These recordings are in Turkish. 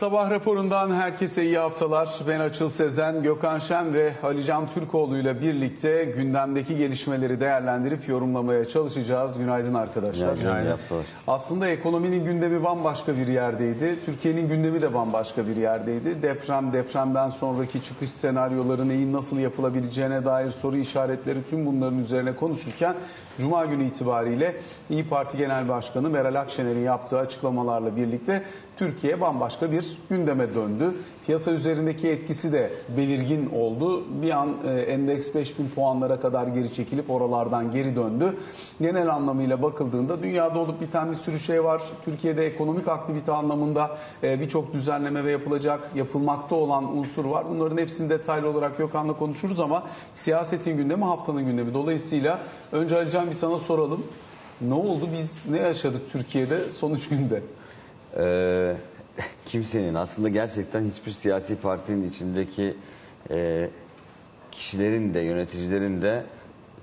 Sabah raporundan herkese iyi haftalar. Ben Açıl Sezen, Gökhan Şen ve Alican Türkoğlu ile birlikte gündemdeki gelişmeleri değerlendirip yorumlamaya çalışacağız. Günaydın arkadaşlar. Günaydın, iyi haftalar. Aslında ekonominin gündemi bambaşka bir yerdeydi. Türkiye'nin gündemi de bambaşka bir yerdeydi. Deprem, depremden sonraki çıkış senaryoları neyin nasıl yapılabileceğine dair soru işaretleri tüm bunların üzerine konuşurken Cuma günü itibariyle İyi Parti Genel Başkanı Meral Akşener'in yaptığı açıklamalarla birlikte Türkiye bambaşka bir gündeme döndü. Piyasa üzerindeki etkisi de belirgin oldu. Bir an e, endeks 5000 puanlara kadar geri çekilip oralardan geri döndü. Genel anlamıyla bakıldığında dünyada olup biten bir sürü şey var. Türkiye'de ekonomik aktivite anlamında e, birçok düzenleme ve yapılacak, yapılmakta olan unsur var. Bunların hepsini detaylı olarak Gökhan'la konuşuruz ama siyasetin gündemi haftanın gündemi. Dolayısıyla önce Alican bir sana soralım. Ne oldu? Biz ne yaşadık Türkiye'de son üç günde? Ee, kimsenin aslında gerçekten hiçbir siyasi partinin içindeki e, kişilerin de yöneticilerin de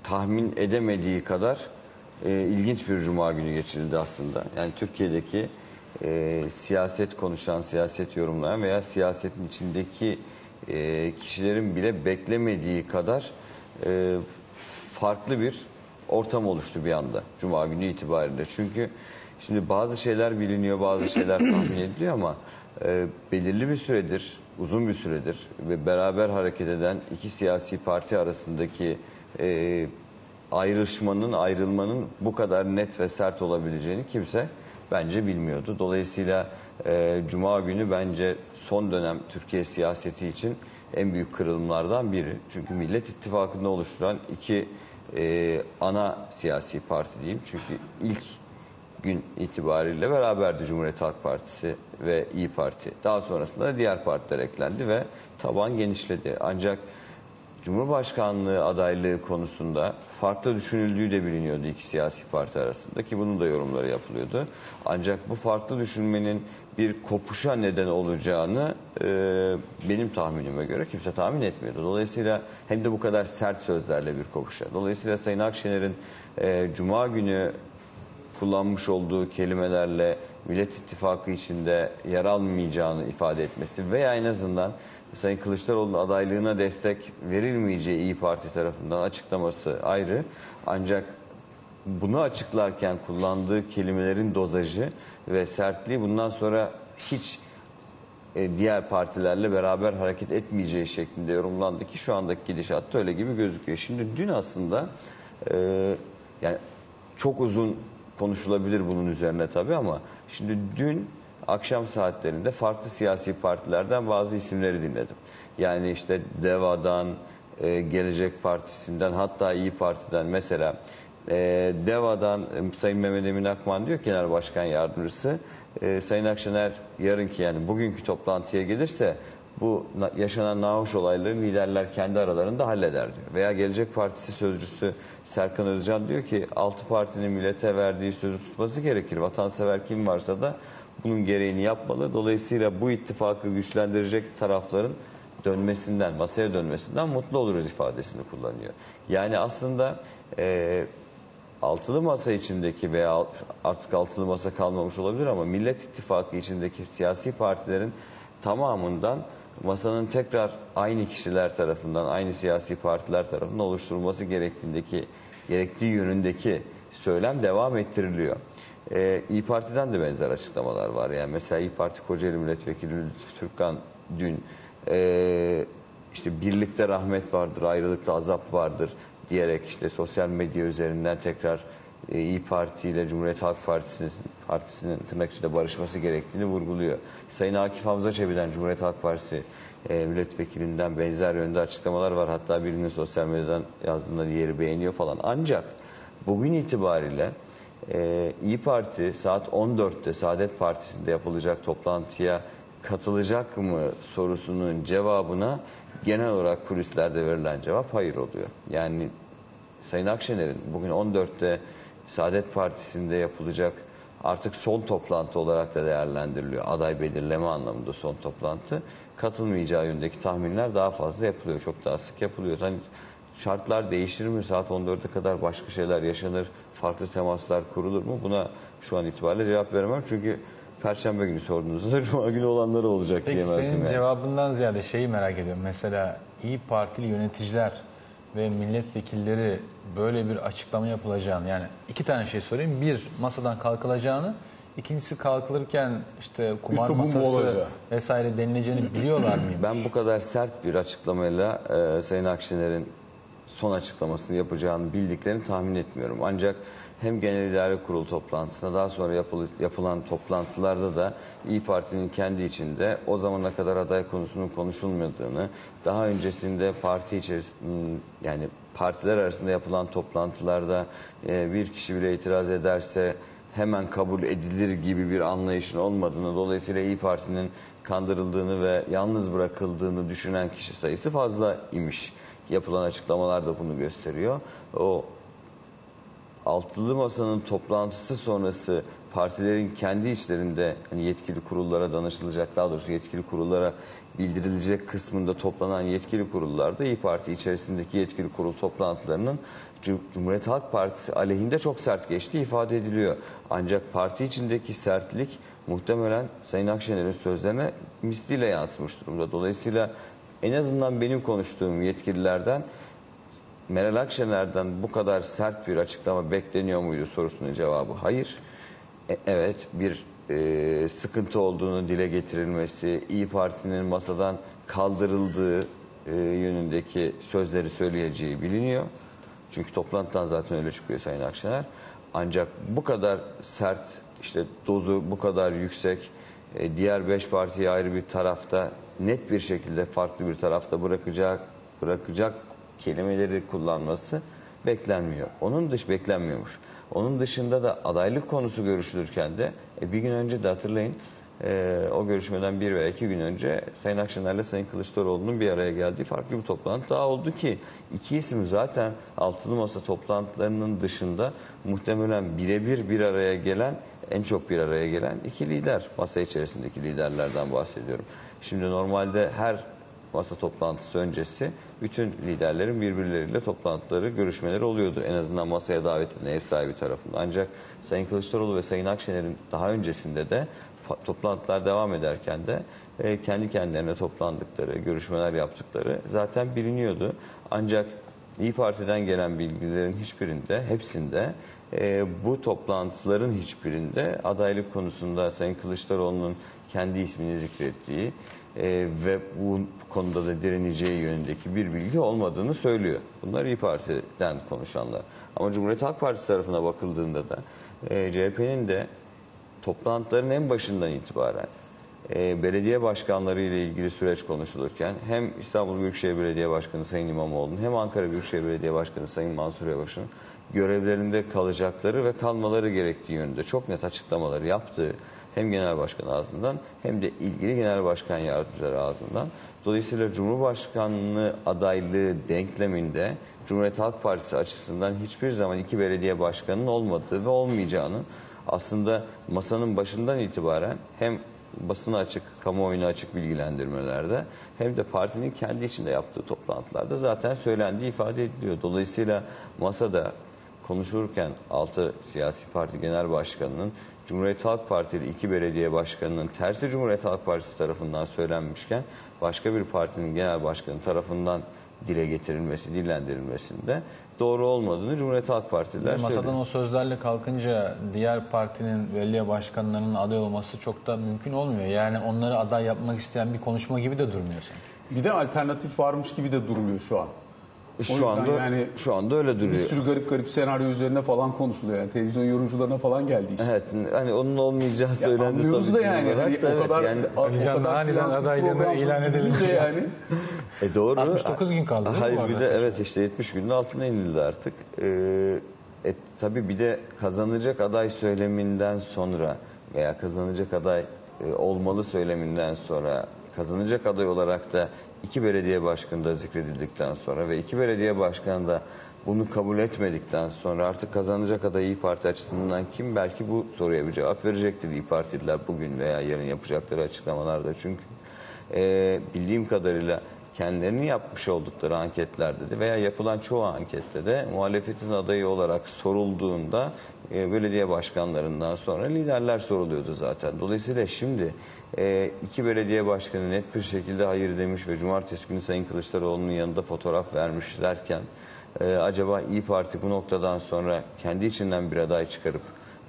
tahmin edemediği kadar e, ilginç bir cuma günü geçirildi aslında. Yani Türkiye'deki e, siyaset konuşan, siyaset yorumlayan veya siyasetin içindeki e, kişilerin bile beklemediği kadar e, farklı bir ortam oluştu bir anda Cuma günü itibariyle. Çünkü şimdi bazı şeyler biliniyor, bazı şeyler tahmin ediliyor ama e, belirli bir süredir, uzun bir süredir ve beraber hareket eden iki siyasi parti arasındaki e, ayrışmanın, ayrılmanın bu kadar net ve sert olabileceğini kimse bence bilmiyordu. Dolayısıyla e, Cuma günü bence son dönem Türkiye siyaseti için en büyük kırılımlardan biri. Çünkü Millet İttifakı'nı oluşturan iki e, ana siyasi parti diyeyim. Çünkü ilk gün itibariyle beraberdi Cumhuriyet Halk Partisi ve İyi Parti. Daha sonrasında da diğer partiler eklendi ve taban genişledi. Ancak Cumhurbaşkanlığı adaylığı konusunda farklı düşünüldüğü de biliniyordu iki siyasi parti arasında ki bunun da yorumları yapılıyordu. Ancak bu farklı düşünmenin bir kopuşa neden olacağını e, benim tahminime göre kimse tahmin etmiyordu. Dolayısıyla hem de bu kadar sert sözlerle bir kopuşa. Dolayısıyla Sayın Akşener'in e, Cuma günü kullanmış olduğu kelimelerle Millet İttifakı içinde yer almayacağını ifade etmesi veya en azından Sayın Kılıçdaroğlu'nun adaylığına destek verilmeyeceği İyi Parti tarafından açıklaması ayrı. Ancak bunu açıklarken kullandığı kelimelerin dozajı ve sertliği bundan sonra hiç e, diğer partilerle beraber hareket etmeyeceği şeklinde yorumlandı ki şu andaki gidişatta öyle gibi gözüküyor. Şimdi dün aslında e, yani çok uzun konuşulabilir bunun üzerine tabii ama şimdi dün akşam saatlerinde farklı siyasi partilerden bazı isimleri dinledim. Yani işte DEVA'dan, e, Gelecek Partisi'nden hatta İyi Parti'den mesela e, DEVA'dan e, Sayın Mehmet Emin Akman diyor Genel Başkan Yardımcısı e, Sayın Akşener yarınki yani bugünkü toplantıya gelirse bu yaşanan nahoş olayları liderler kendi aralarında halleder diyor. Veya Gelecek Partisi sözcüsü Serkan Özcan diyor ki altı partinin millete verdiği sözü tutması gerekir. Vatansever kim varsa da bunun gereğini yapmalı. Dolayısıyla bu ittifakı güçlendirecek tarafların dönmesinden, masaya dönmesinden mutlu oluruz ifadesini kullanıyor. Yani aslında e, altılı masa içindeki veya artık altılı masa kalmamış olabilir ama Millet İttifakı içindeki siyasi partilerin tamamından masanın tekrar aynı kişiler tarafından, aynı siyasi partiler tarafından oluşturulması gerektiğindeki gerektiği yönündeki söylem devam ettiriliyor. Ee, İyi Parti'den de benzer açıklamalar var. Yani mesela İyi Parti Kocaeli Milletvekili Lütfü Türkkan dün e, işte birlikte rahmet vardır, ayrılıkta azap vardır diyerek işte sosyal medya üzerinden tekrar e, İyi Parti ile Cumhuriyet Halk Partisi'nin partisinin tırnak içinde barışması gerektiğini vurguluyor. Sayın Akif Hamza Çebi'den Cumhuriyet Halk Partisi e, milletvekilinden benzer yönde açıklamalar var. Hatta birinin sosyal medyadan yazdığında diğeri beğeniyor falan. Ancak bugün itibariyle e, İyi Parti saat 14'te Saadet Partisi'nde yapılacak toplantıya katılacak mı sorusunun cevabına genel olarak kulislerde verilen cevap hayır oluyor. Yani Sayın Akşener'in bugün 14'te Saadet Partisi'nde yapılacak artık son toplantı olarak da değerlendiriliyor. Aday belirleme anlamında son toplantı. Katılmayacağı yönündeki tahminler daha fazla yapılıyor. Çok daha sık yapılıyor. Hani şartlar değişir mi? Saat 14'e kadar başka şeyler yaşanır. Farklı temaslar kurulur mu? Buna şu an itibariyle cevap veremem. Çünkü Perşembe günü sorduğunuzda da Cuma günü olanları olacak Peki diyemezdim. senin yani. cevabından ziyade şeyi merak ediyorum. Mesela İyi Partili yöneticiler ve milletvekilleri böyle bir açıklama yapılacağını yani iki tane şey sorayım. Bir masadan kalkılacağını ikincisi kalkılırken işte kumar bu masası vesaire denileceğini biliyorlar mıyım? Ben bu kadar sert bir açıklamayla e, Sayın Akşener'in son açıklamasını yapacağını bildiklerini tahmin etmiyorum. Ancak hem Genel İdare Kurulu toplantısında daha sonra yapılı- yapılan toplantılarda da İyi Parti'nin kendi içinde o zamana kadar aday konusunun konuşulmadığını, daha öncesinde parti içerisinde yani partiler arasında yapılan toplantılarda e, bir kişi bile itiraz ederse hemen kabul edilir gibi bir anlayışın olmadığını, dolayısıyla İyi Parti'nin kandırıldığını ve yalnız bırakıldığını düşünen kişi sayısı fazla imiş. Yapılan açıklamalar da bunu gösteriyor. O altılı masanın toplantısı sonrası partilerin kendi içlerinde hani yetkili kurullara danışılacak daha doğrusu yetkili kurullara bildirilecek kısmında toplanan yetkili kurullarda İyi Parti içerisindeki yetkili kurul toplantılarının Cum- Cumhuriyet Halk Partisi aleyhinde çok sert geçtiği ifade ediliyor. Ancak parti içindeki sertlik muhtemelen Sayın Akşener'in sözlerine misliyle yansımış durumda. Dolayısıyla en azından benim konuştuğum yetkililerden Meral Akşener'den bu kadar sert bir açıklama bekleniyor muydu sorusunun cevabı hayır. E, evet bir e, sıkıntı olduğunu dile getirilmesi, İyi Parti'nin masadan kaldırıldığı e, yönündeki sözleri söyleyeceği biliniyor. Çünkü toplantıdan zaten öyle çıkıyor Sayın Akşener. Ancak bu kadar sert, işte dozu bu kadar yüksek, e, diğer beş partiyi ayrı bir tarafta net bir şekilde farklı bir tarafta bırakacak bırakacak kelimeleri kullanması beklenmiyor. Onun dış beklenmiyormuş. Onun dışında da adaylık konusu görüşülürken de e, bir gün önce de hatırlayın e, o görüşmeden bir veya iki gün önce Sayın Akşener'le Sayın Kılıçdaroğlu'nun bir araya geldiği farklı bir toplantı daha oldu ki iki isim zaten altılı masa toplantılarının dışında muhtemelen birebir bir araya gelen en çok bir araya gelen iki lider masa içerisindeki liderlerden bahsediyorum. Şimdi normalde her masa toplantısı öncesi bütün liderlerin birbirleriyle toplantıları, görüşmeleri oluyordu. En azından masaya davet edilen ev sahibi tarafından. Ancak Sayın Kılıçdaroğlu ve Sayın Akşener'in daha öncesinde de toplantılar devam ederken de e, kendi kendilerine toplandıkları, görüşmeler yaptıkları zaten biliniyordu. Ancak İyi Parti'den gelen bilgilerin hiçbirinde, hepsinde e, bu toplantıların hiçbirinde adaylık konusunda Sayın Kılıçdaroğlu'nun kendi ismini zikrettiği e, ve bu konuda da direneceği yönündeki bir bilgi olmadığını söylüyor. Bunlar İyi Parti'den konuşanlar. Ama Cumhuriyet Halk Partisi tarafına bakıldığında da e, CHP'nin de toplantıların en başından itibaren e, belediye başkanları ile ilgili süreç konuşulurken hem İstanbul Büyükşehir Belediye Başkanı Sayın İmamoğlu'nun hem Ankara Büyükşehir Belediye Başkanı Sayın Mansur Yavaş'ın görevlerinde kalacakları ve kalmaları gerektiği yönünde çok net açıklamaları yaptığı hem genel başkan ağzından hem de ilgili genel başkan yardımcıları ağzından. Dolayısıyla Cumhurbaşkanlığı adaylığı denkleminde Cumhuriyet Halk Partisi açısından hiçbir zaman iki belediye başkanının olmadığı ve olmayacağını aslında masanın başından itibaren hem basına açık, kamuoyuna açık bilgilendirmelerde hem de partinin kendi içinde yaptığı toplantılarda zaten söylendiği ifade ediliyor. Dolayısıyla masada konuşurken altı siyasi parti genel başkanının Cumhuriyet Halk Partili iki belediye başkanının tersi Cumhuriyet Halk Partisi tarafından söylenmişken başka bir partinin genel başkanı tarafından dile getirilmesi, dillendirilmesinde doğru olmadığını Cumhuriyet Halk Partililer Masadan söylüyor. o sözlerle kalkınca diğer partinin belediye başkanlarının aday olması çok da mümkün olmuyor. Yani onları aday yapmak isteyen bir konuşma gibi de durmuyor sanki. Bir de alternatif varmış gibi de durmuyor şu an. O Şu anda yani şu anda öyle Bir duruyor. sürü garip garip senaryo üzerine falan konuşuluyor. Yani televizyon yorumcularına falan geldi işte. Evet, hani onun olmayacağı Ya söylendi anlıyoruz tabii da yani. olarak Hani da o kadar yani- o Ali Can kadar aniden adaylığını ilan edilince. yani. E doğru. 69 gün kaldı Hayır bir de seçim? evet işte 70 günün altına inildi artık. Ee, e, tabii bir de kazanacak aday söyleminden sonra veya kazanacak aday e, olmalı söyleminden sonra kazanacak aday olarak da iki belediye başkanı da zikredildikten sonra ve iki belediye başkanı da bunu kabul etmedikten sonra artık kazanacak aday İyi Parti açısından kim belki bu soruya bir cevap verecektir. İyi Partililer bugün veya yarın yapacakları açıklamalarda. Çünkü e, bildiğim kadarıyla kendilerini yapmış oldukları anketlerde de veya yapılan çoğu ankette de muhalefetin adayı olarak sorulduğunda e, belediye başkanlarından sonra liderler soruluyordu zaten. Dolayısıyla şimdi e, iki belediye başkanı net bir şekilde hayır demiş ve cumartesi günü Sayın Kılıçdaroğlu'nun yanında fotoğraf vermişlerken e, acaba İyi Parti bu noktadan sonra kendi içinden bir aday çıkarıp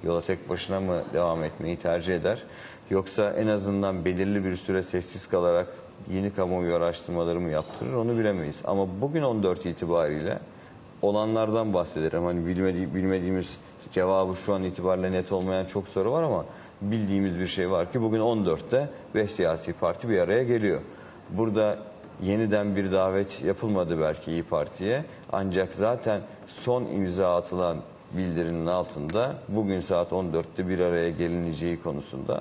yola tek başına mı devam etmeyi tercih eder? Yoksa en azından belirli bir süre sessiz kalarak yeni kamuoyu araştırmaları mı yaptırır onu bilemeyiz. Ama bugün 14 itibariyle olanlardan bahsederim. Hani bilmedi- bilmediğimiz cevabı şu an itibariyle net olmayan çok soru var ama bildiğimiz bir şey var ki bugün 14'te 5 siyasi parti bir araya geliyor. Burada yeniden bir davet yapılmadı belki İyi Parti'ye. Ancak zaten son imza atılan bildirinin altında bugün saat 14'te bir araya gelineceği konusunda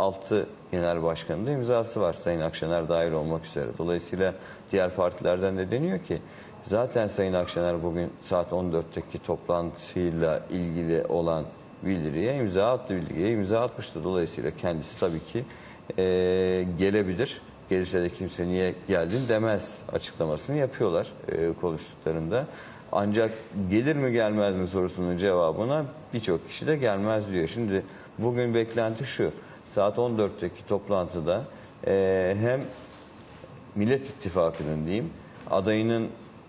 6 genel başkanın da imzası var. Sayın Akşener dahil olmak üzere. Dolayısıyla diğer partilerden de deniyor ki zaten Sayın Akşener bugün saat 14'teki toplantıyla ilgili olan bildiriye imza attı. Bildiriye imza atmıştı. Dolayısıyla kendisi tabii ki eee, gelebilir. Gelirse de kimse niye geldin demez açıklamasını yapıyorlar eee, konuştuklarında. Ancak gelir mi gelmez mi sorusunun cevabına birçok kişi de gelmez diyor. Şimdi bugün beklenti şu. Saat 14'teki toplantıda eee, hem Millet İttifakı'nın diyeyim adayının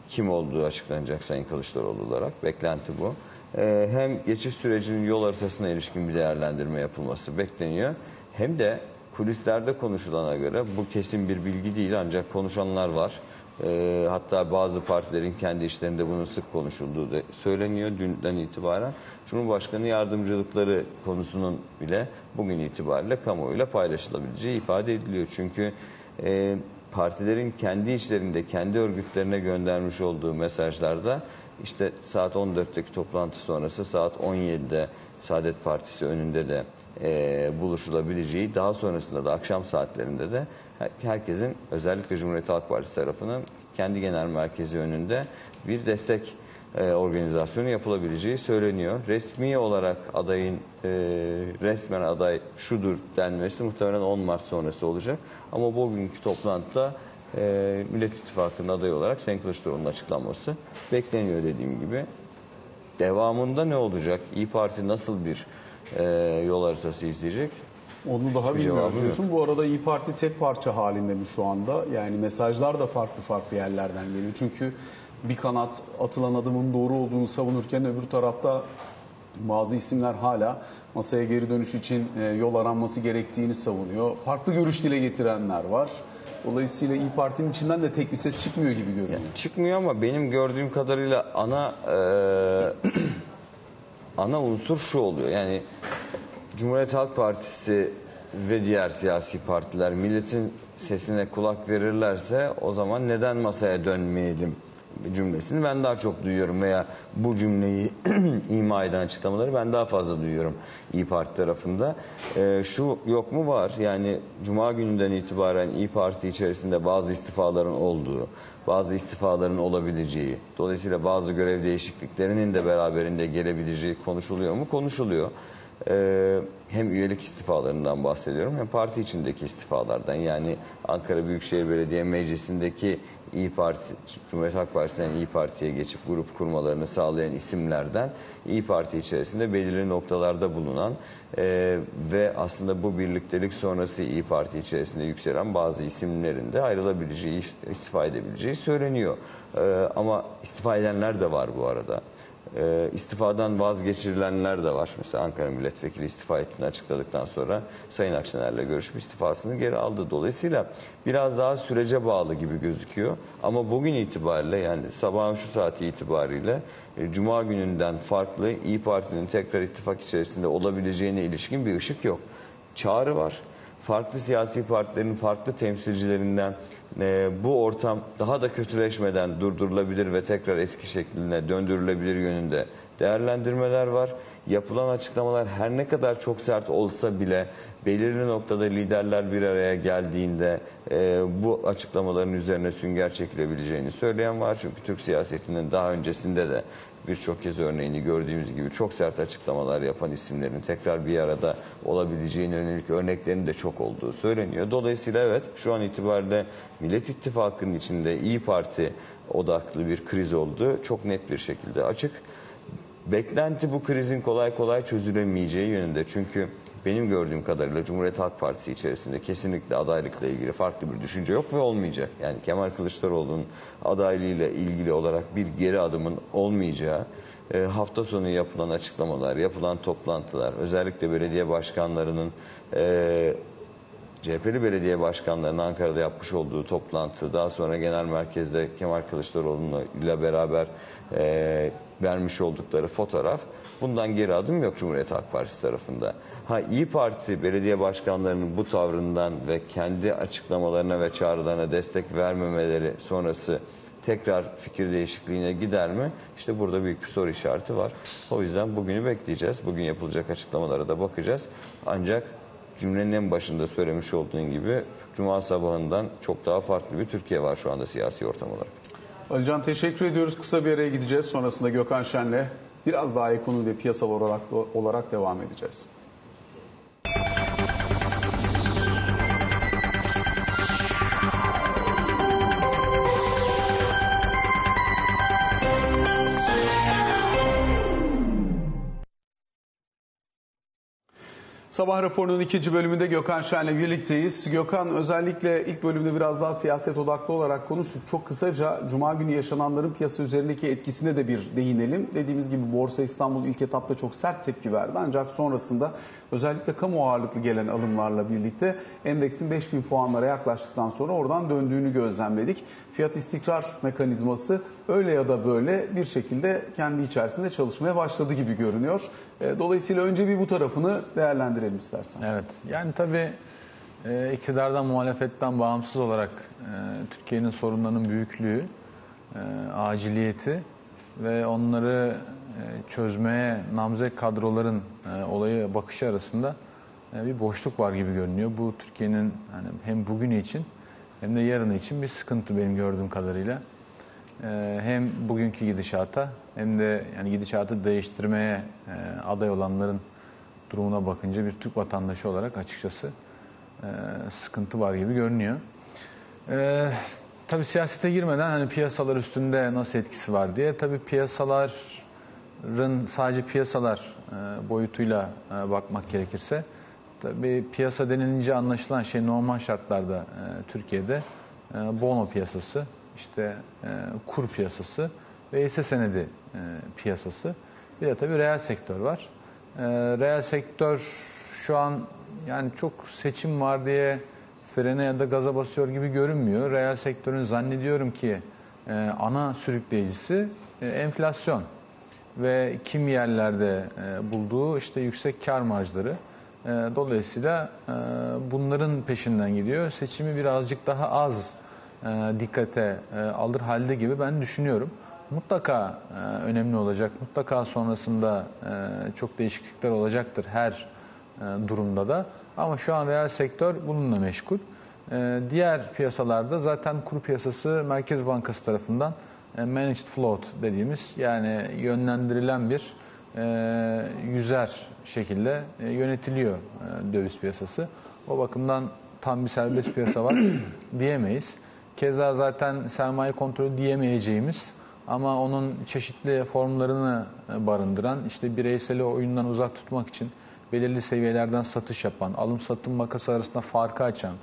kim olduğu açıklanacak Sayın Kılıçdaroğlu olarak. Beklenti bu. Ee, hem geçiş sürecinin yol haritasına ilişkin bir değerlendirme yapılması bekleniyor. Hem de kulislerde konuşulana göre bu kesin bir bilgi değil ancak konuşanlar var. Ee, hatta bazı partilerin kendi işlerinde bunun sık konuşulduğu da söyleniyor dünden itibaren. Cumhurbaşkanı yardımcılıkları konusunun bile bugün itibariyle kamuoyuyla paylaşılabileceği ifade ediliyor. Çünkü e, partilerin kendi içlerinde, kendi örgütlerine göndermiş olduğu mesajlarda işte saat 14'teki toplantı sonrası saat 17'de Saadet Partisi önünde de e, buluşulabileceği, daha sonrasında da akşam saatlerinde de her- herkesin özellikle Cumhuriyet Halk Partisi tarafının kendi genel merkezi önünde bir destek e, organizasyonu yapılabileceği söyleniyor. Resmi olarak adayın e, resmen aday şudur denmesi muhtemelen 10 Mart sonrası olacak. Ama bugünkü toplantıda e, Millet İttifakı'nın adayı olarak Sayın Kılıçdaroğlu'nun açıklanması bekleniyor dediğim gibi. Devamında ne olacak? İyi Parti nasıl bir e, yol haritası izleyecek? Onu daha Hiçbir bilmiyoruz cevabı yok. diyorsun. Bu arada İyi Parti tek parça halinde mi şu anda? Yani mesajlar da farklı farklı yerlerden geliyor. Çünkü bir kanat atılan adımın doğru olduğunu savunurken öbür tarafta bazı isimler hala masaya geri dönüş için e, yol aranması gerektiğini savunuyor. Farklı görüş dile getirenler var. Dolayısıyla İyi Parti'nin içinden de tek bir ses çıkmıyor gibi görünüyor. Çıkmıyor ama benim gördüğüm kadarıyla ana e, ana unsur şu oluyor. Yani Cumhuriyet Halk Partisi ve diğer siyasi partiler milletin sesine kulak verirlerse o zaman neden masaya dönmeyelim cümlesini ben daha çok duyuyorum veya bu cümleyi ima eden açıklamaları ben daha fazla duyuyorum İyi Parti tarafında. Ee, şu yok mu var yani Cuma gününden itibaren İyi Parti içerisinde bazı istifaların olduğu, bazı istifaların olabileceği, dolayısıyla bazı görev değişikliklerinin de beraberinde gelebileceği konuşuluyor mu? Konuşuluyor. Ee, hem üyelik istifalarından bahsediyorum hem parti içindeki istifalardan yani Ankara Büyükşehir Belediye Meclisi'ndeki İyi Parti, Cumhuriyet Halk Partisi'nden İyi Parti'ye geçip grup kurmalarını sağlayan isimlerden İyi Parti içerisinde belirli noktalarda bulunan e, ve aslında bu birliktelik sonrası İyi Parti içerisinde yükselen bazı isimlerin de ayrılabileceği, istifa edebileceği söyleniyor. E, ama istifa edenler de var bu arada. E, istifadan vazgeçirilenler de var. Mesela Ankara Milletvekili istifa ettiğini açıkladıktan sonra Sayın Akşener'le görüşüp istifasını geri aldı. Dolayısıyla biraz daha sürece bağlı gibi gözüküyor. Ama bugün itibariyle yani sabahın şu saati itibariyle e, Cuma gününden farklı İyi Parti'nin tekrar ittifak içerisinde olabileceğine ilişkin bir ışık yok. Çağrı var farklı siyasi partilerin farklı temsilcilerinden e, bu ortam daha da kötüleşmeden durdurulabilir ve tekrar eski şekline döndürülebilir yönünde değerlendirmeler var. Yapılan açıklamalar her ne kadar çok sert olsa bile belirli noktada liderler bir araya geldiğinde e, bu açıklamaların üzerine sünger çekilebileceğini söyleyen var. Çünkü Türk siyasetinin daha öncesinde de birçok kez örneğini gördüğümüz gibi çok sert açıklamalar yapan isimlerin tekrar bir arada olabileceğine yönelik örneklerin de çok olduğu söyleniyor. Dolayısıyla evet şu an itibariyle Millet İttifakı'nın içinde İyi Parti odaklı bir kriz oldu. Çok net bir şekilde açık. Beklenti bu krizin kolay kolay çözülemeyeceği yönünde. Çünkü benim gördüğüm kadarıyla Cumhuriyet Halk Partisi içerisinde kesinlikle adaylıkla ilgili farklı bir düşünce yok ve olmayacak. Yani Kemal Kılıçdaroğlu'nun adaylığıyla ilgili olarak bir geri adımın olmayacağı, e, hafta sonu yapılan açıklamalar, yapılan toplantılar, özellikle belediye başkanlarının e, CHP'li belediye başkanlarının Ankara'da yapmış olduğu toplantı, daha sonra genel merkezde Kemal Kılıçdaroğlu ile beraber e, vermiş oldukları fotoğraf, bundan geri adım yok Cumhuriyet Halk Partisi tarafında. Ha İyi Parti belediye başkanlarının bu tavrından ve kendi açıklamalarına ve çağrılarına destek vermemeleri sonrası tekrar fikir değişikliğine gider mi? İşte burada büyük bir soru işareti var. O yüzden bugünü bekleyeceğiz. Bugün yapılacak açıklamalara da bakacağız. Ancak cümlenin en başında söylemiş olduğun gibi Cuma sabahından çok daha farklı bir Türkiye var şu anda siyasi ortam olarak. Alican teşekkür ediyoruz. Kısa bir araya gideceğiz. Sonrasında Gökhan Şen'le biraz daha ekonomi ve piyasal olarak, olarak devam edeceğiz. Sabah raporunun ikinci bölümünde Gökhan Şen'le birlikteyiz. Gökhan özellikle ilk bölümde biraz daha siyaset odaklı olarak konuştuk. Çok kısaca Cuma günü yaşananların piyasa üzerindeki etkisine de bir değinelim. Dediğimiz gibi Borsa İstanbul ilk etapta çok sert tepki verdi. Ancak sonrasında özellikle kamu ağırlıklı gelen alımlarla birlikte endeksin 5000 puanlara yaklaştıktan sonra oradan döndüğünü gözlemledik. Fiyat istikrar mekanizması öyle ya da böyle bir şekilde kendi içerisinde çalışmaya başladı gibi görünüyor. E, dolayısıyla önce bir bu tarafını değerlendirelim istersen. Evet. Yani tabii e, iktidardan muhalefetten bağımsız olarak e, Türkiye'nin sorunlarının büyüklüğü, aciliyeti ve onları çözmeye namzet kadroların olayı bakışı arasında bir boşluk var gibi görünüyor. Bu Türkiye'nin hani hem bugün için hem de yarın için bir sıkıntı benim gördüğüm kadarıyla. Ee, hem bugünkü gidişata hem de yani gidişatı değiştirmeye e, aday olanların durumuna bakınca bir Türk vatandaşı olarak açıkçası e, sıkıntı var gibi görünüyor. Ee, tabii siyasete girmeden hani piyasalar üstünde nasıl etkisi var diye tabii piyasaların sadece piyasalar e, boyutuyla bakmak gerekirse tabii piyasa denilince anlaşılan şey normal şartlarda Türkiye'de bono piyasası işte e, kur piyasası ve hisse senedi e, piyasası. Bir de tabii reel sektör var. E, reel sektör şu an yani çok seçim var diye frene ya da gaza basıyor gibi görünmüyor. Reel sektörün zannediyorum ki e, ana sürükleyicisi e, enflasyon ve kim yerlerde e, bulduğu işte yüksek kar marjları. E, dolayısıyla e, bunların peşinden gidiyor. Seçimi birazcık daha az e, dikkate e, alır halde gibi ben düşünüyorum. Mutlaka e, önemli olacak. Mutlaka sonrasında çok değişiklikler olacaktır her durumda da. Ama şu an reel sektör bununla meşgul. Diğer piyasalarda zaten kur piyasası Merkez Bankası tarafından managed float dediğimiz yani yönlendirilen bir yüzer şekilde yönetiliyor döviz piyasası. O bakımdan tam bir serbest piyasa var diyemeyiz. Keza zaten sermaye kontrolü diyemeyeceğimiz ama onun çeşitli formlarını e, barındıran, işte bireyseli oyundan uzak tutmak için belirli seviyelerden satış yapan, alım satım makası arasında farkı açan,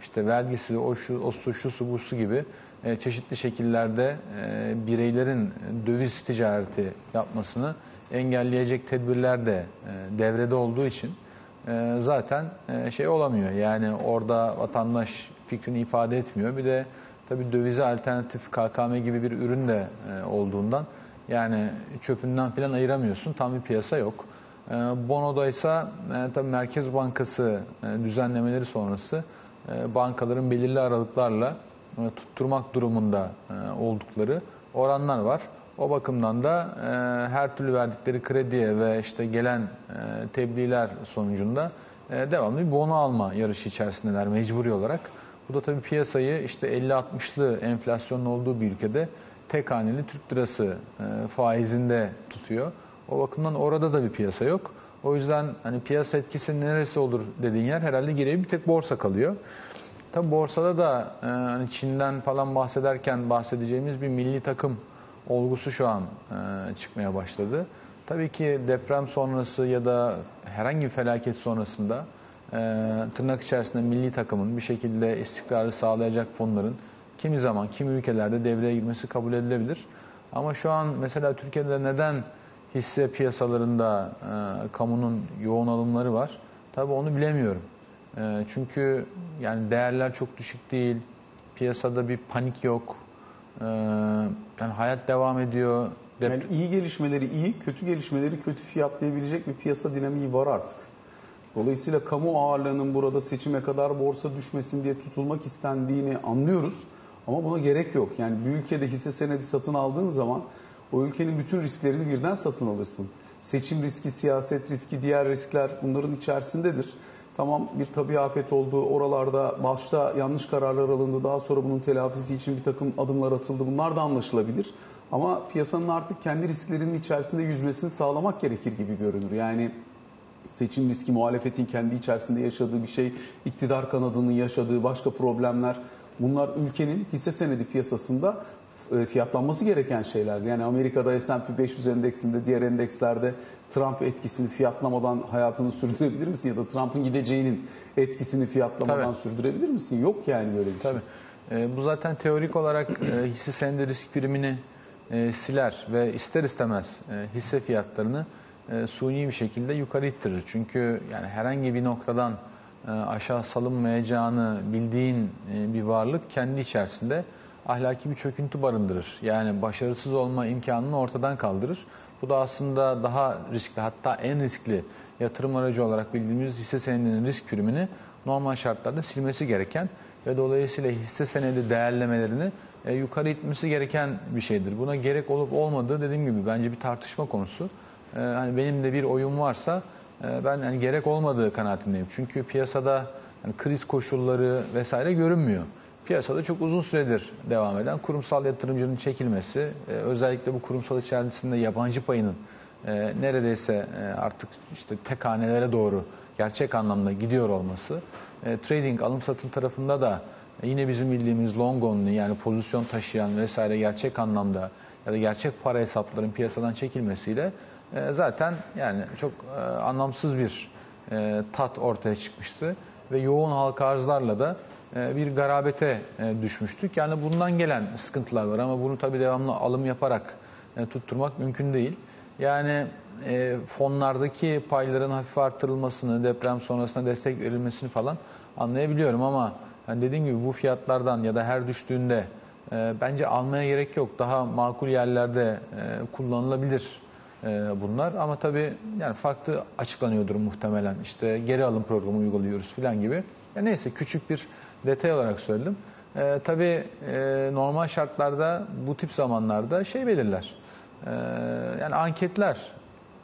işte vergisi, o şu, o su, şu su, bu su gibi e, çeşitli şekillerde e, bireylerin döviz ticareti yapmasını engelleyecek tedbirler de devrede olduğu için zaten şey olamıyor. Yani orada vatandaş fikrini ifade etmiyor. Bir de tabi dövize alternatif KKM gibi bir ürün de e, olduğundan yani çöpünden falan ayıramıyorsun. Tam bir piyasa yok. E, Bono'da ise e, tabi Merkez Bankası e, düzenlemeleri sonrası e, bankaların belirli aralıklarla tutturmak durumunda oldukları oranlar var. O bakımdan da her türlü verdikleri krediye ve işte gelen tebliğler sonucunda devamlı bir bono alma yarışı içerisindeler mecburi olarak. Bu da tabii piyasayı işte 50-60'lı enflasyonun olduğu bir ülkede tek haneli Türk lirası e, faizinde tutuyor. O bakımdan orada da bir piyasa yok. O yüzden hani piyasa etkisi neresi olur dediğin yer herhalde geriye bir tek borsa kalıyor. Tabi borsada da e, hani Çin'den falan bahsederken bahsedeceğimiz bir milli takım olgusu şu an e, çıkmaya başladı. Tabii ki deprem sonrası ya da herhangi bir felaket sonrasında tırnak içerisinde milli takımın bir şekilde istikrarı sağlayacak fonların kimi zaman kimi ülkelerde devreye girmesi kabul edilebilir. Ama şu an mesela Türkiye'de neden hisse piyasalarında e, kamunun yoğun alımları var? Tabii onu bilemiyorum. E, çünkü yani değerler çok düşük değil, piyasada bir panik yok. E, yani hayat devam ediyor. Dep- Yani iyi gelişmeleri iyi, kötü gelişmeleri kötü fiyatlayabilecek bir piyasa dinamiği var artık. Dolayısıyla kamu ağırlığının burada seçime kadar borsa düşmesin diye tutulmak istendiğini anlıyoruz. Ama buna gerek yok. Yani bir ülkede hisse senedi satın aldığın zaman o ülkenin bütün risklerini birden satın alırsın. Seçim riski, siyaset riski, diğer riskler bunların içerisindedir. Tamam bir tabi afet oldu, oralarda başta yanlış kararlar alındı, daha sonra bunun telafisi için bir takım adımlar atıldı. Bunlar da anlaşılabilir. Ama piyasanın artık kendi risklerinin içerisinde yüzmesini sağlamak gerekir gibi görünür. Yani seçim riski, muhalefetin kendi içerisinde yaşadığı bir şey, iktidar kanadının yaşadığı başka problemler. Bunlar ülkenin hisse senedi piyasasında e, fiyatlanması gereken şeyler. Yani Amerika'da S&P 500 endeksinde, diğer endekslerde Trump etkisini fiyatlamadan hayatını sürdürebilir misin? Ya da Trump'ın gideceğinin etkisini fiyatlamadan Tabii. sürdürebilir misin? Yok yani böyle bir şey. Tabii. E, bu zaten teorik olarak e, hisse senedi risk primini e, siler ve ister istemez e, hisse fiyatlarını e, suni bir şekilde yukarı ittirir. Çünkü yani herhangi bir noktadan e, aşağı salınmayacağını bildiğin e, bir varlık kendi içerisinde ahlaki bir çöküntü barındırır. Yani başarısız olma imkanını ortadan kaldırır. Bu da aslında daha riskli hatta en riskli yatırım aracı olarak bildiğimiz hisse senedinin risk primini normal şartlarda silmesi gereken ve dolayısıyla hisse senedi değerlemelerini yukarı itmesi gereken bir şeydir. Buna gerek olup olmadığı dediğim gibi bence bir tartışma konusu. E, hani benim de bir oyun varsa e, ben hani gerek olmadığı kanaatindeyim. Çünkü piyasada hani kriz koşulları vesaire görünmüyor. Piyasada çok uzun süredir devam eden kurumsal yatırımcının çekilmesi, e, özellikle bu kurumsal içerisinde yabancı payının e, neredeyse e, artık işte tek doğru gerçek anlamda gidiyor olması, e, trading alım satım tarafında da yine bizim bildiğimiz long only yani pozisyon taşıyan vesaire gerçek anlamda ya da gerçek para hesapların piyasadan çekilmesiyle e, zaten yani çok e, anlamsız bir e, tat ortaya çıkmıştı ve yoğun halka arzlarla da bir garabete düşmüştük. Yani bundan gelen sıkıntılar var ama bunu tabii devamlı alım yaparak tutturmak mümkün değil. Yani fonlardaki payların hafif artırılmasını, deprem sonrasında destek verilmesini falan anlayabiliyorum ama yani dediğim gibi bu fiyatlardan ya da her düştüğünde bence almaya gerek yok. Daha makul yerlerde e, kullanılabilir bunlar ama tabii yani farklı açıklanıyordur muhtemelen. İşte geri alım programı uyguluyoruz falan gibi. Ya neyse küçük bir detay olarak söyledim. E, tabii e, normal şartlarda bu tip zamanlarda şey belirler. E, yani anketler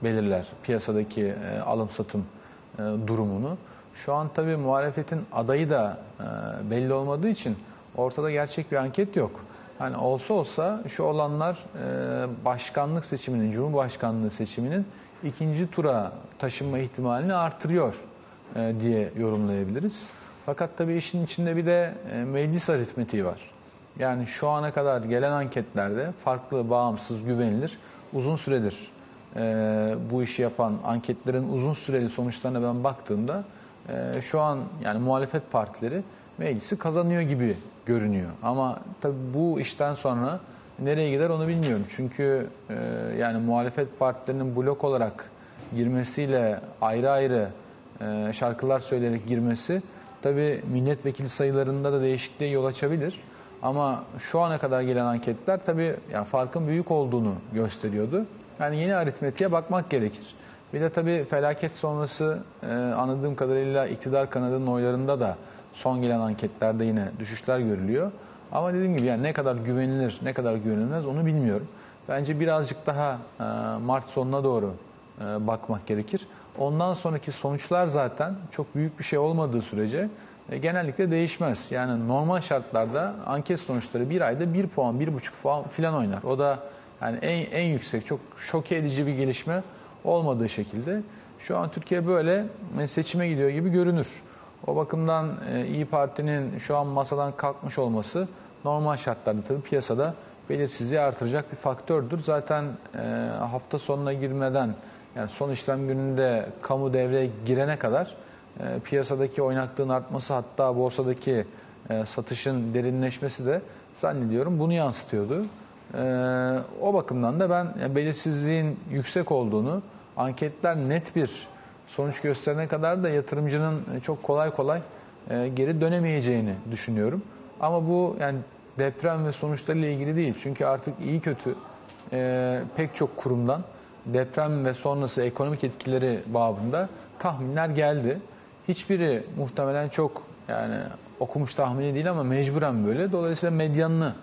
belirler piyasadaki e, alım satım e, durumunu. Şu an tabii muhalefetin adayı da e, belli olmadığı için ortada gerçek bir anket yok. Hani olsa olsa şu olanlar e, başkanlık seçiminin, cumhurbaşkanlığı seçiminin ikinci tura taşınma ihtimalini artırıyor e, diye yorumlayabiliriz. Fakat tabii işin içinde bir de e, meclis aritmetiği var. Yani şu ana kadar gelen anketlerde farklı, bağımsız, güvenilir, uzun süredir bu işi yapan anketlerin uzun süreli sonuçlarına ben baktığımda şu an yani muhalefet partileri meclisi kazanıyor gibi görünüyor. Ama tabii bu işten sonra nereye gider onu bilmiyorum. Çünkü e, yani muhalefet partilerinin blok olarak girmesiyle ayrı ayrı e, şarkılar söyleyerek girmesi tabii milletvekili sayılarında da değişikliğe yol açabilir. Ama şu ana kadar gelen anketler tabii yani farkın büyük olduğunu gösteriyordu. Yani yeni aritmetiğe bakmak gerekir. Bir de tabii felaket sonrası e, anladığım kadarıyla iktidar kanadının oylarında da son gelen anketlerde yine düşüşler görülüyor. Ama dediğim gibi yani ne kadar güvenilir, ne kadar güvenilmez onu bilmiyorum. Bence birazcık daha e, Mart sonuna doğru e, bakmak gerekir. Ondan sonraki sonuçlar zaten çok büyük bir şey olmadığı sürece e, genellikle değişmez. Yani normal şartlarda anket sonuçları bir ayda 1 puan, 1,5 puan filan oynar. O da yani en, en yüksek, çok şok edici bir gelişme olmadığı şekilde. Şu an Türkiye böyle seçime gidiyor gibi görünür. O bakımdan e, İyi Parti'nin şu an masadan kalkmış olması normal şartlarda tabii piyasada belirsizliği artıracak bir faktördür. Zaten e, hafta sonuna girmeden yani son işlem gününde kamu devreye girene kadar e, piyasadaki oynaklığın artması hatta borsadaki satışın derinleşmesi de zannediyorum bunu yansıtıyordu. O bakımdan da ben belirsizliğin yüksek olduğunu, anketler net bir sonuç gösterene kadar da yatırımcının çok kolay kolay e, geri dönemeyeceğini düşünüyorum. Ama bu yani deprem ve sonuçlarıyla ilgili değil. Çünkü artık iyi kötü e, pek çok kurumdan deprem ve sonrası ekonomik etkileri babında tahminler geldi. Hiçbiri muhtemelen çok yani okumuş tahmini değil ama mecburen böyle. Dolayısıyla medyanını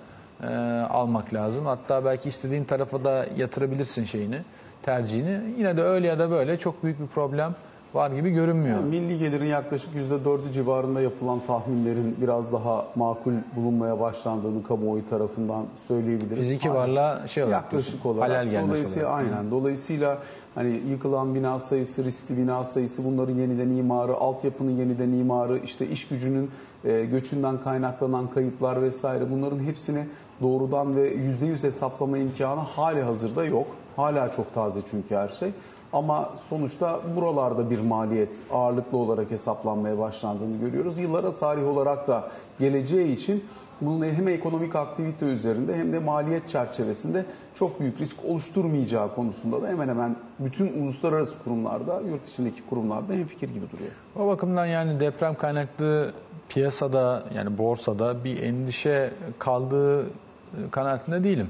e, almak lazım. Hatta belki istediğin tarafa da yatırabilirsin şeyini, tercihini. Yine de öyle ya da böyle çok büyük bir problem var gibi görünmüyor. Yani milli gelirin yaklaşık %4'ü civarında yapılan tahminlerin biraz daha makul bulunmaya başlandığını kamuoyu tarafından söyleyebiliriz. Fiziki varlığa şey olarak yaklaşık olarak. halal gelmesi Dolayısıyla olarak. aynen. Dolayısıyla hani yıkılan bina sayısı, riskli bina sayısı, bunların yeniden imarı, altyapının yeniden imarı, işte iş gücünün e, göçünden kaynaklanan kayıplar vesaire bunların hepsini doğrudan ve %100 hesaplama imkanı hali hazırda yok. Hala çok taze çünkü her şey. Ama sonuçta buralarda bir maliyet ağırlıklı olarak hesaplanmaya başlandığını görüyoruz. Yıllara sarih olarak da geleceği için bunun hem ekonomik aktivite üzerinde hem de maliyet çerçevesinde çok büyük risk oluşturmayacağı konusunda da hemen hemen bütün uluslararası kurumlarda, yurt içindeki kurumlarda hemfikir gibi duruyor. O bakımdan yani deprem kaynaklı piyasada yani borsada bir endişe kaldığı kanaatinde değilim.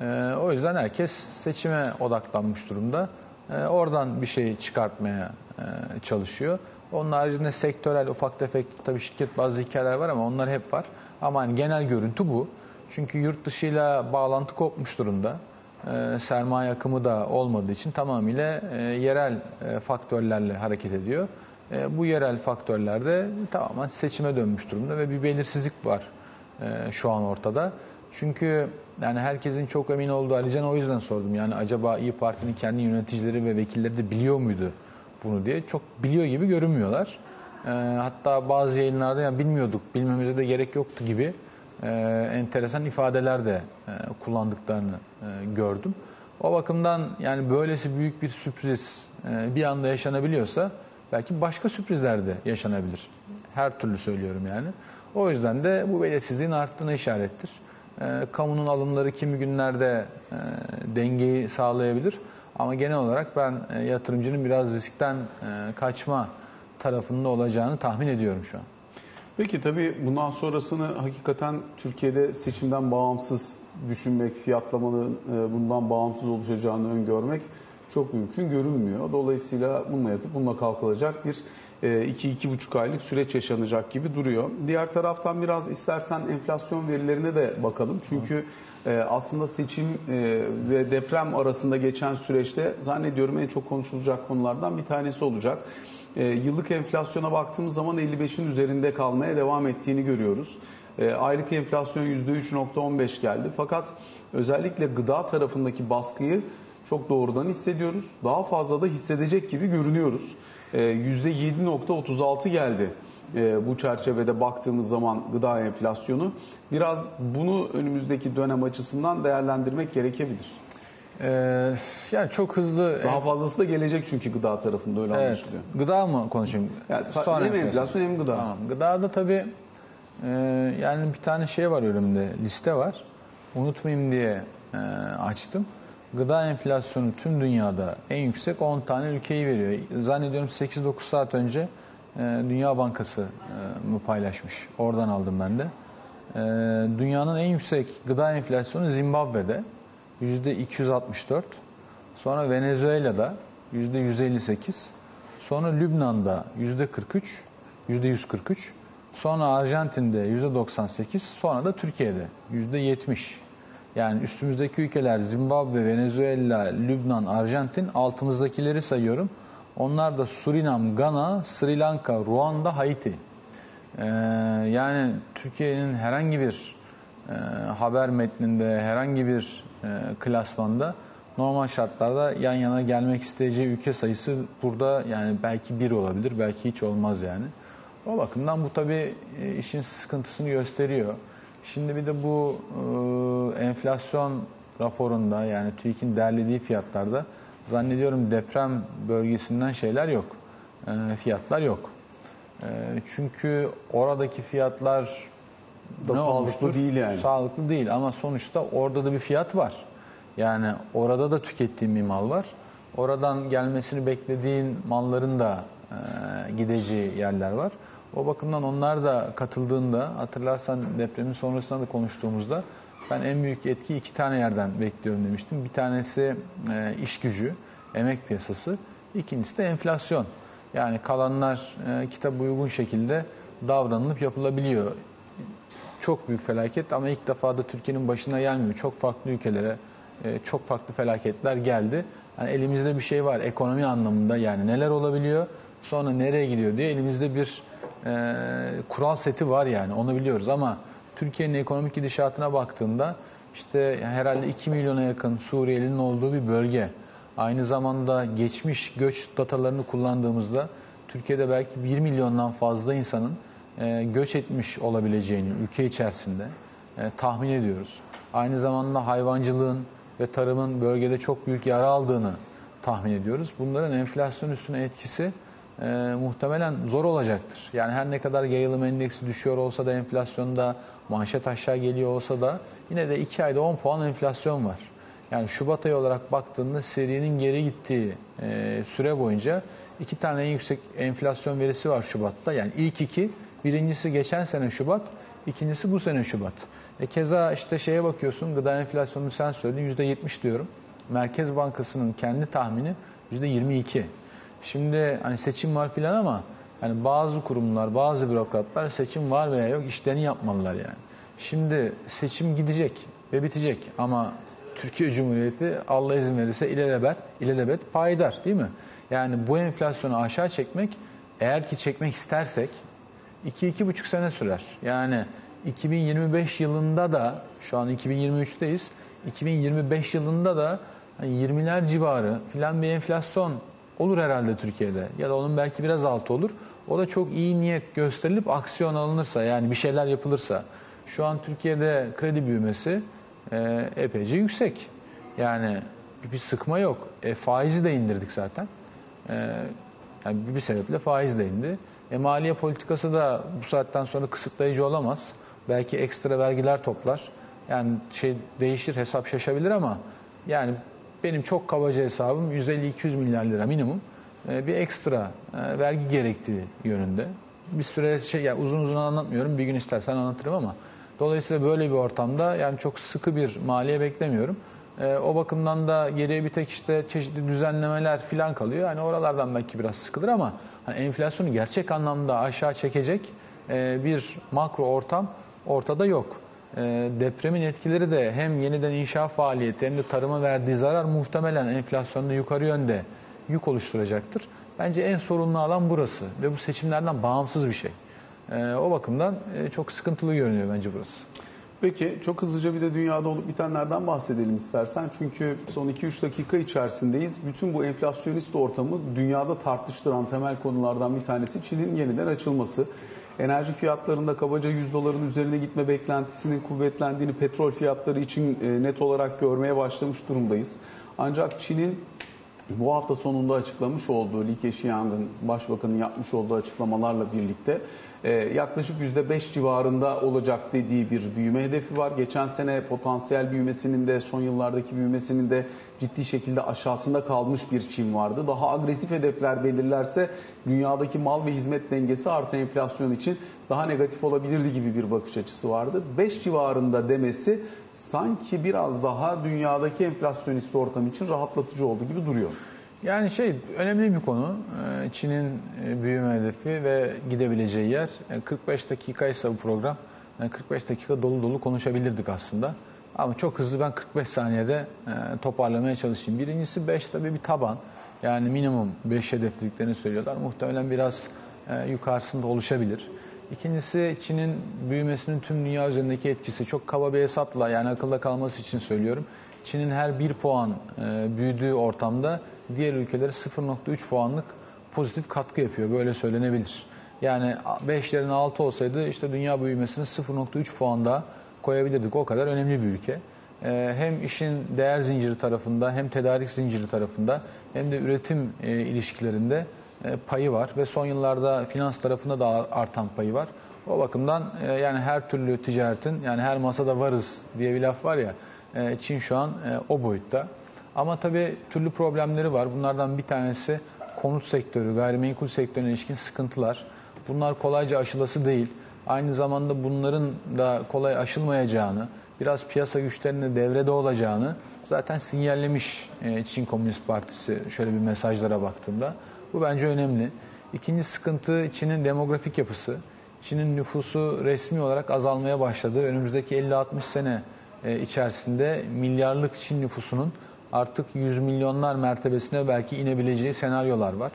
Ee, o yüzden herkes seçime odaklanmış durumda. Ee, oradan bir şey çıkartmaya e, çalışıyor. Onun haricinde sektörel ufak tefek tabii şirket bazı hikayeler var ama onlar hep var. Ama hani genel görüntü bu. Çünkü yurt dışıyla bağlantı kopmuş durumda. Ee, sermaye akımı da olmadığı için tamamıyla e, yerel e, faktörlerle hareket ediyor. E, bu yerel faktörler de tamamen seçime dönmüş durumda ve bir belirsizlik var e, şu an ortada. Çünkü yani herkesin çok emin olduğu Alican o yüzden sordum. Yani acaba İyi Parti'nin kendi yöneticileri ve vekilleri de biliyor muydu bunu diye. Çok biliyor gibi görünmüyorlar. E, hatta bazı yayınlarda yani bilmiyorduk, bilmemize de gerek yoktu gibi e, enteresan ifadeler de e, kullandıklarını e, gördüm. O bakımdan yani böylesi büyük bir sürpriz e, bir anda yaşanabiliyorsa belki başka sürprizler de yaşanabilir. Her türlü söylüyorum yani. O yüzden de bu belirsizliğin arttığına işarettir. E, kamunun alımları kimi günlerde e, dengeyi sağlayabilir. Ama genel olarak ben e, yatırımcının biraz riskten e, kaçma tarafında olacağını tahmin ediyorum şu an. Peki tabii bundan sonrasını hakikaten Türkiye'de seçimden bağımsız düşünmek, fiyatlamanın e, bundan bağımsız oluşacağını öngörmek çok mümkün görünmüyor. Dolayısıyla bununla yatıp bununla kalkılacak bir 2-2,5 aylık süreç yaşanacak gibi duruyor. Diğer taraftan biraz istersen enflasyon verilerine de bakalım. Çünkü e, aslında seçim e, ve deprem arasında geçen süreçte zannediyorum en çok konuşulacak konulardan bir tanesi olacak. E, yıllık enflasyona baktığımız zaman 55'in üzerinde kalmaya devam ettiğini görüyoruz. E, aylık enflasyon %3.15 geldi. Fakat özellikle gıda tarafındaki baskıyı çok doğrudan hissediyoruz. Daha fazla da hissedecek gibi görünüyoruz. E, %7.36 geldi e, bu çerçevede baktığımız zaman gıda enflasyonu. Biraz bunu önümüzdeki dönem açısından değerlendirmek gerekebilir. Ee, yani çok hızlı Daha fazlası da gelecek çünkü gıda tarafında öyle Evet. anlaşılıyor. Gıda mı konuşayım? Yani sa- hem enflasyon hem gıda. Tamam. Gıdada tabii e, yani bir tane şey var önümde, liste var. Unutmayayım diye e, açtım. Gıda enflasyonu tüm dünyada en yüksek 10 tane ülkeyi veriyor. Zannediyorum 8-9 saat önce e, Dünya Bankası e, mı paylaşmış. Oradan aldım ben de. E, dünyanın en yüksek gıda enflasyonu Zimbabwe'de %264. Sonra Venezuela'da %158. Sonra Lübnan'da %43, %143. Sonra Arjantin'de %98. Sonra da Türkiye'de %70. Yani üstümüzdeki ülkeler Zimbabwe, Venezuela, Lübnan, Arjantin. Altımızdakileri sayıyorum. Onlar da Surinam, Gana, Sri Lanka, Ruanda, Haiti. Ee, yani Türkiye'nin herhangi bir e, haber metninde, herhangi bir e, klasmanda normal şartlarda yan yana gelmek isteyeceği ülke sayısı burada yani belki bir olabilir, belki hiç olmaz yani. O bakımdan bu tabii e, işin sıkıntısını gösteriyor. Şimdi bir de bu e, enflasyon raporunda yani TÜİK'in derlediği fiyatlarda zannediyorum deprem bölgesinden şeyler yok. E, fiyatlar yok. E, çünkü oradaki fiyatlar Da ne sağlıklı olmuştur? değil yani. Sağlıklı değil ama sonuçta orada da bir fiyat var. Yani orada da tükettiğin bir mal var. Oradan gelmesini beklediğin malların da e, gideceği yerler var. O bakımdan onlar da katıldığında hatırlarsan depremin sonrasında da konuştuğumuzda ben en büyük etki iki tane yerden bekliyorum demiştim. Bir tanesi e, iş gücü, emek piyasası. İkincisi de enflasyon. Yani kalanlar e, kitaba uygun şekilde davranılıp yapılabiliyor çok büyük felaket ama ilk defa da Türkiye'nin başına gelmiyor. Çok farklı ülkelere e, çok farklı felaketler geldi. Yani elimizde bir şey var ekonomi anlamında yani neler olabiliyor sonra nereye gidiyor diye elimizde bir kural seti var yani onu biliyoruz ama Türkiye'nin ekonomik gidişatına baktığında işte herhalde 2 milyona yakın Suriyelinin olduğu bir bölge. Aynı zamanda geçmiş göç datalarını kullandığımızda Türkiye'de belki 1 milyondan fazla insanın e, göç etmiş olabileceğini ülke içerisinde e, tahmin ediyoruz. Aynı zamanda hayvancılığın ve tarımın bölgede çok büyük yara aldığını tahmin ediyoruz. Bunların enflasyon üstüne etkisi e, muhtemelen zor olacaktır. Yani her ne kadar yayılım endeksi düşüyor olsa da enflasyonda manşet aşağı geliyor olsa da yine de 2 ayda 10 puan enflasyon var. Yani Şubat ayı olarak baktığında serinin geri gittiği e, süre boyunca iki tane en yüksek enflasyon verisi var Şubat'ta. Yani ilk iki, birincisi geçen sene Şubat, ikincisi bu sene Şubat. E keza işte şeye bakıyorsun, gıda enflasyonunu sen söyledin %70 diyorum. Merkez Bankası'nın kendi tahmini %22. Şimdi hani seçim var filan ama hani bazı kurumlar, bazı bürokratlar seçim var veya yok işlerini yapmalılar yani. Şimdi seçim gidecek ve bitecek ama Türkiye Cumhuriyeti Allah izin verirse ilelebet, ilelebet payidar değil mi? Yani bu enflasyonu aşağı çekmek eğer ki çekmek istersek 2-2,5 sene sürer. Yani 2025 yılında da şu an 2023'teyiz. 2025 yılında da hani 20'ler civarı filan bir enflasyon olur herhalde Türkiye'de. Ya da onun belki biraz altı olur. O da çok iyi niyet gösterilip aksiyon alınırsa yani bir şeyler yapılırsa. Şu an Türkiye'de kredi büyümesi e, epeyce yüksek. Yani bir sıkma yok. E, faizi de indirdik zaten. E, yani bir sebeple faiz de indi. E, maliye politikası da bu saatten sonra kısıtlayıcı olamaz. Belki ekstra vergiler toplar. Yani şey değişir, hesap şaşabilir ama yani benim çok kabaca hesabım 150-200 milyar lira minimum e, bir ekstra e, vergi gerektiği yönünde. Bir süre şey yani uzun uzun anlatmıyorum. Bir gün istersen anlatırım ama dolayısıyla böyle bir ortamda yani çok sıkı bir maliye beklemiyorum. E, o bakımdan da geriye bir tek işte çeşitli düzenlemeler falan kalıyor. Hani oralardan belki biraz sıkılır ama hani enflasyonu gerçek anlamda aşağı çekecek e, bir makro ortam ortada yok. E, depremin etkileri de hem yeniden inşa faaliyeti hem de tarıma verdiği zarar muhtemelen enflasyonda yukarı yönde yük oluşturacaktır. Bence en sorunlu alan burası ve bu seçimlerden bağımsız bir şey. E, o bakımdan e, çok sıkıntılı görünüyor bence burası. Peki çok hızlıca bir de dünyada olup bitenlerden bahsedelim istersen. Çünkü son 2-3 dakika içerisindeyiz. Bütün bu enflasyonist ortamı dünyada tartıştıran temel konulardan bir tanesi Çin'in yeniden açılması. Enerji fiyatlarında kabaca 100 doların üzerine gitme beklentisinin kuvvetlendiğini petrol fiyatları için e, net olarak görmeye başlamış durumdayız. Ancak Çin'in bu hafta sonunda açıklamış olduğu Li Keqiang'ın başbakanın yapmış olduğu açıklamalarla birlikte yaklaşık %5 civarında olacak dediği bir büyüme hedefi var. Geçen sene potansiyel büyümesinin de son yıllardaki büyümesinin de ciddi şekilde aşağısında kalmış bir Çin vardı. Daha agresif hedefler belirlerse dünyadaki mal ve hizmet dengesi artı enflasyon için daha negatif olabilirdi gibi bir bakış açısı vardı. 5 civarında demesi sanki biraz daha dünyadaki enflasyonist ortam için rahatlatıcı olduğu gibi duruyor. Yani şey önemli bir konu. Ee, Çin'in e, büyüme hedefi ve gidebileceği yer. 45 dakika ise bu program. 45 dakika dolu dolu konuşabilirdik aslında. Ama çok hızlı ben 45 saniyede e, toparlamaya çalışayım. Birincisi 5 tabii bir taban. Yani minimum 5 hedeflediklerini söylüyorlar. Muhtemelen biraz e, yukarısında oluşabilir. İkincisi Çin'in büyümesinin tüm dünya üzerindeki etkisi. Çok kaba bir hesapla yani akılda kalması için söylüyorum. Çin'in her 1 puan e, büyüdüğü ortamda diğer ülkelere 0.3 puanlık pozitif katkı yapıyor. Böyle söylenebilir. Yani 5 yerine 6 olsaydı işte dünya büyümesini 0.3 puan daha koyabilirdik. O kadar önemli bir ülke. Ee, Hem işin değer zinciri tarafında hem tedarik zinciri tarafında hem de üretim e, ilişkilerinde e, payı var ve son yıllarda finans tarafında da artan payı var. O bakımdan e, yani her türlü ticaretin yani her masada varız diye bir laf var ya e, Çin şu an e, o boyutta. Ama tabii türlü problemleri var. Bunlardan bir tanesi konut sektörü, gayrimenkul sektörüne ilişkin sıkıntılar. Bunlar kolayca aşılası değil. Aynı zamanda bunların da kolay aşılmayacağını, biraz piyasa güçlerinin de devrede olacağını zaten sinyallemiş e, Çin Komünist Partisi şöyle bir mesajlara baktığımda. Bu bence önemli. İkinci sıkıntı Çin'in demografik yapısı. Çin'in nüfusu resmi olarak azalmaya başladı. Önümüzdeki 50-60 sene e, içerisinde milyarlık Çin nüfusunun artık 100 milyonlar mertebesine belki inebileceği senaryolar var.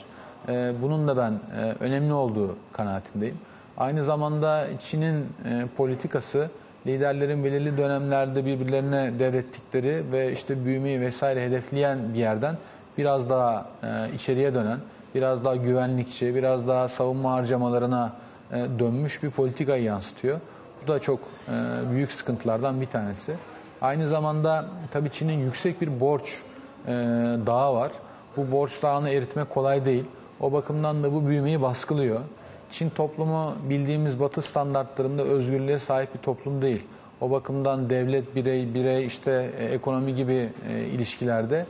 E, Bunun da ben e, önemli olduğu kanaatindeyim. Aynı zamanda Çin'in e, politikası liderlerin belirli dönemlerde birbirlerine devrettikleri ve işte büyümeyi vesaire hedefleyen bir yerden biraz daha e, içeriye dönen, biraz daha güvenlikçi, biraz daha savunma harcamalarına e, dönmüş bir politikayı yansıtıyor. Bu da çok e, büyük sıkıntılardan bir tanesi. Aynı zamanda tabii Çin'in yüksek bir borç e, dağı var. Bu borç dağını eritmek kolay değil. O bakımdan da bu büyümeyi baskılıyor. Çin toplumu bildiğimiz batı standartlarında özgürlüğe sahip bir toplum değil. O bakımdan devlet, birey, birey, işte e, ekonomi gibi e, ilişkilerde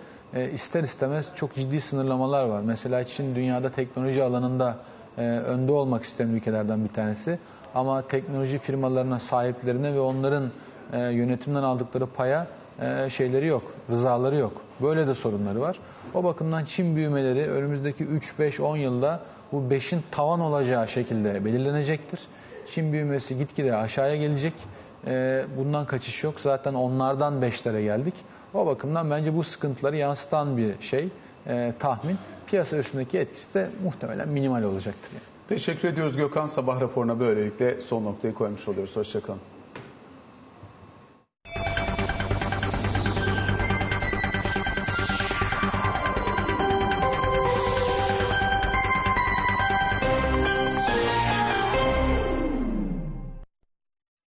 ister istemez çok ciddi sınırlamalar var. Mesela Çin dünyada teknoloji alanında önde olmak isteyen ülkelerden bir tanesi. Ama teknoloji firmalarına, sahiplerine ve onların e, yönetimden aldıkları paya e, şeyleri yok, rızaları yok. Böyle de sorunları var. O bakımdan Çin büyümeleri önümüzdeki 3, 5, 10 yılda bu 5'in tavan olacağı şekilde belirlenecektir. Çin büyümesi gitgide aşağıya gelecek. E, bundan kaçış yok. Zaten onlardan 5'lere geldik. O bakımdan bence bu sıkıntıları yansıtan bir şey, e, tahmin. Piyasa üstündeki etkisi de muhtemelen minimal olacaktır. Yani. Teşekkür ediyoruz Gökhan. Sabah raporuna böylelikle son noktayı koymuş oluyoruz. Hoşçakalın.